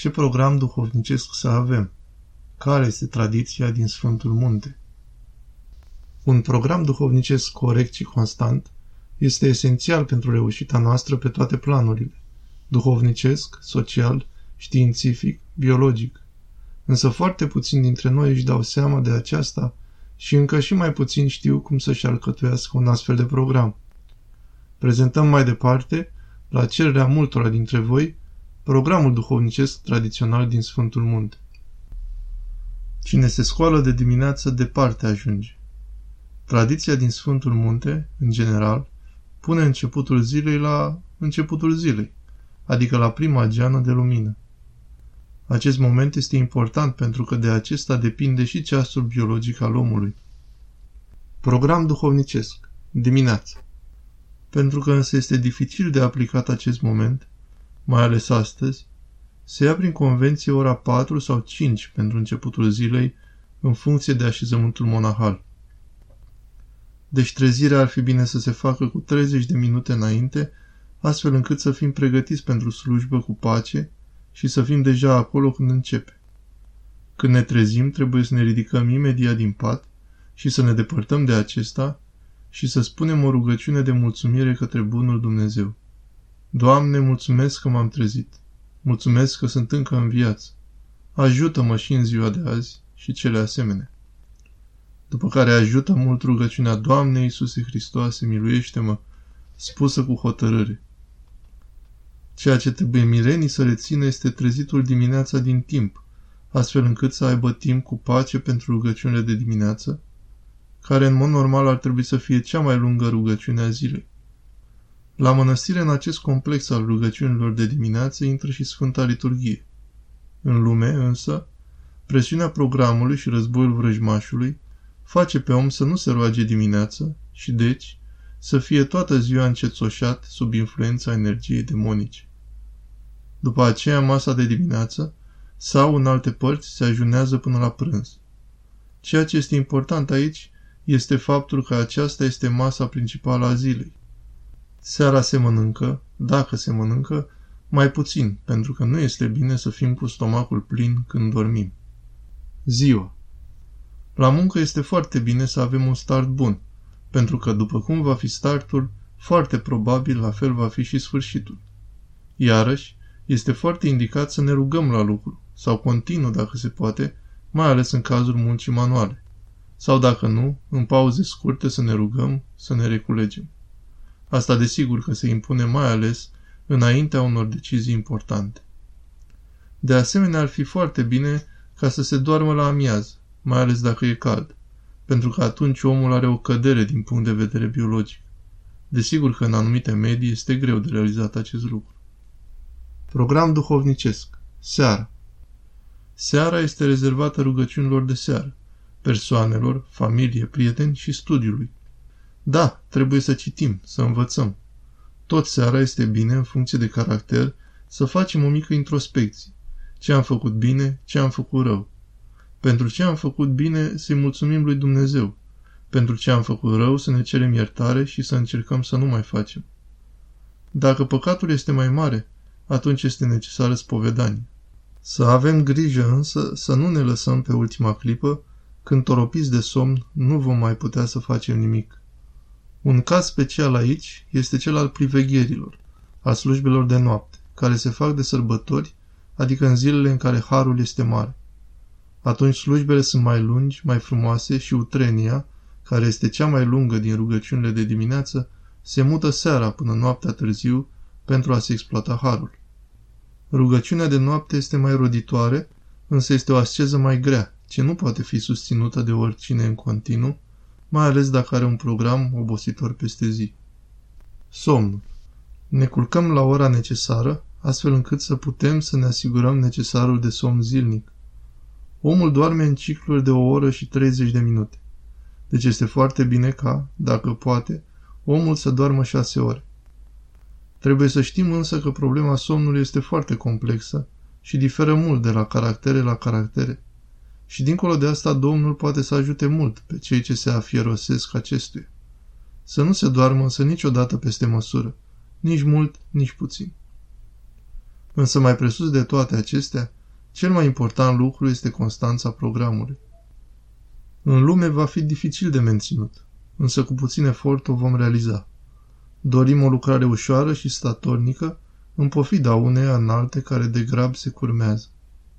Ce program duhovnicesc să avem? Care este tradiția din Sfântul Munte? Un program duhovnicesc corect și constant este esențial pentru reușita noastră pe toate planurile, duhovnicesc, social, științific, biologic. Însă foarte puțini dintre noi își dau seama de aceasta și încă și mai puțin știu cum să-și alcătuiască un astfel de program. Prezentăm mai departe, la cererea multora dintre voi, programul duhovnicesc tradițional din Sfântul Munte. Cine se scoală de dimineață departe ajunge. Tradiția din Sfântul Munte, în general, pune începutul zilei la începutul zilei, adică la prima geană de lumină. Acest moment este important pentru că de acesta depinde și ceasul biologic al omului. Program duhovnicesc. Dimineața. Pentru că însă este dificil de aplicat acest moment, mai ales astăzi, se ia prin convenție ora 4 sau 5 pentru începutul zilei, în funcție de așezământul monahal. Deci trezirea ar fi bine să se facă cu 30 de minute înainte, astfel încât să fim pregătiți pentru slujbă cu pace și să fim deja acolo când începe. Când ne trezim, trebuie să ne ridicăm imediat din pat și să ne depărtăm de acesta și să spunem o rugăciune de mulțumire către Bunul Dumnezeu. Doamne, mulțumesc că m-am trezit. Mulțumesc că sunt încă în viață. Ajută-mă și în ziua de azi și cele asemenea. După care ajută mult rugăciunea Doamnei Iisuse Hristoase, miluiește-mă, spusă cu hotărâre. Ceea ce trebuie mirenii să rețină este trezitul dimineața din timp, astfel încât să aibă timp cu pace pentru rugăciunile de dimineață, care în mod normal ar trebui să fie cea mai lungă rugăciune a zilei. La mănăstire, în acest complex al rugăciunilor de dimineață, intră și Sfânta Liturghie. În lume, însă, presiunea programului și războiul vrăjmașului face pe om să nu se roage dimineață și, deci, să fie toată ziua încețoșat sub influența energiei demonice. După aceea, masa de dimineață sau, în alte părți, se ajunează până la prânz. Ceea ce este important aici este faptul că aceasta este masa principală a zilei. Seara se mănâncă, dacă se mănâncă, mai puțin, pentru că nu este bine să fim cu stomacul plin când dormim. Ziua La muncă este foarte bine să avem un start bun, pentru că după cum va fi startul, foarte probabil la fel va fi și sfârșitul. Iarăși, este foarte indicat să ne rugăm la lucru, sau continuu dacă se poate, mai ales în cazul muncii manuale. Sau dacă nu, în pauze scurte să ne rugăm, să ne reculegem. Asta desigur că se impune mai ales înaintea unor decizii importante. De asemenea, ar fi foarte bine ca să se doarmă la amiază, mai ales dacă e cald, pentru că atunci omul are o cădere din punct de vedere biologic. Desigur că în anumite medii este greu de realizat acest lucru. Program duhovnicesc. Seara. Seara este rezervată rugăciunilor de seară, persoanelor, familie, prieteni și studiului. Da, trebuie să citim, să învățăm. Tot seara este bine, în funcție de caracter, să facem o mică introspecție. Ce am făcut bine, ce am făcut rău. Pentru ce am făcut bine, să-i mulțumim lui Dumnezeu. Pentru ce am făcut rău, să ne cerem iertare și să încercăm să nu mai facem. Dacă păcatul este mai mare, atunci este necesară spovedanie. Să avem grijă însă să nu ne lăsăm pe ultima clipă, când toropiți de somn nu vom mai putea să facem nimic. Un caz special aici este cel al privegherilor, a slujbelor de noapte, care se fac de sărbători, adică în zilele în care harul este mare. Atunci slujbele sunt mai lungi, mai frumoase și utrenia, care este cea mai lungă din rugăciunile de dimineață, se mută seara până noaptea târziu pentru a se exploata harul. Rugăciunea de noapte este mai roditoare, însă este o asceză mai grea, ce nu poate fi susținută de oricine în continuu, mai ales dacă are un program obositor peste zi. Somnul. Ne culcăm la ora necesară, astfel încât să putem să ne asigurăm necesarul de somn zilnic. Omul doarme în cicluri de o oră și 30 de minute. Deci este foarte bine ca, dacă poate, omul să doarmă șase ore. Trebuie să știm însă că problema somnului este foarte complexă și diferă mult de la caractere la caractere. Și dincolo de asta, Domnul poate să ajute mult pe cei ce se afierosesc acestuia. Să nu se doarmă însă niciodată peste măsură, nici mult, nici puțin. Însă mai presus de toate acestea, cel mai important lucru este constanța programului. În lume va fi dificil de menținut, însă cu puțin efort o vom realiza. Dorim o lucrare ușoară și statornică, în pofida uneia înalte care de grab se curmează.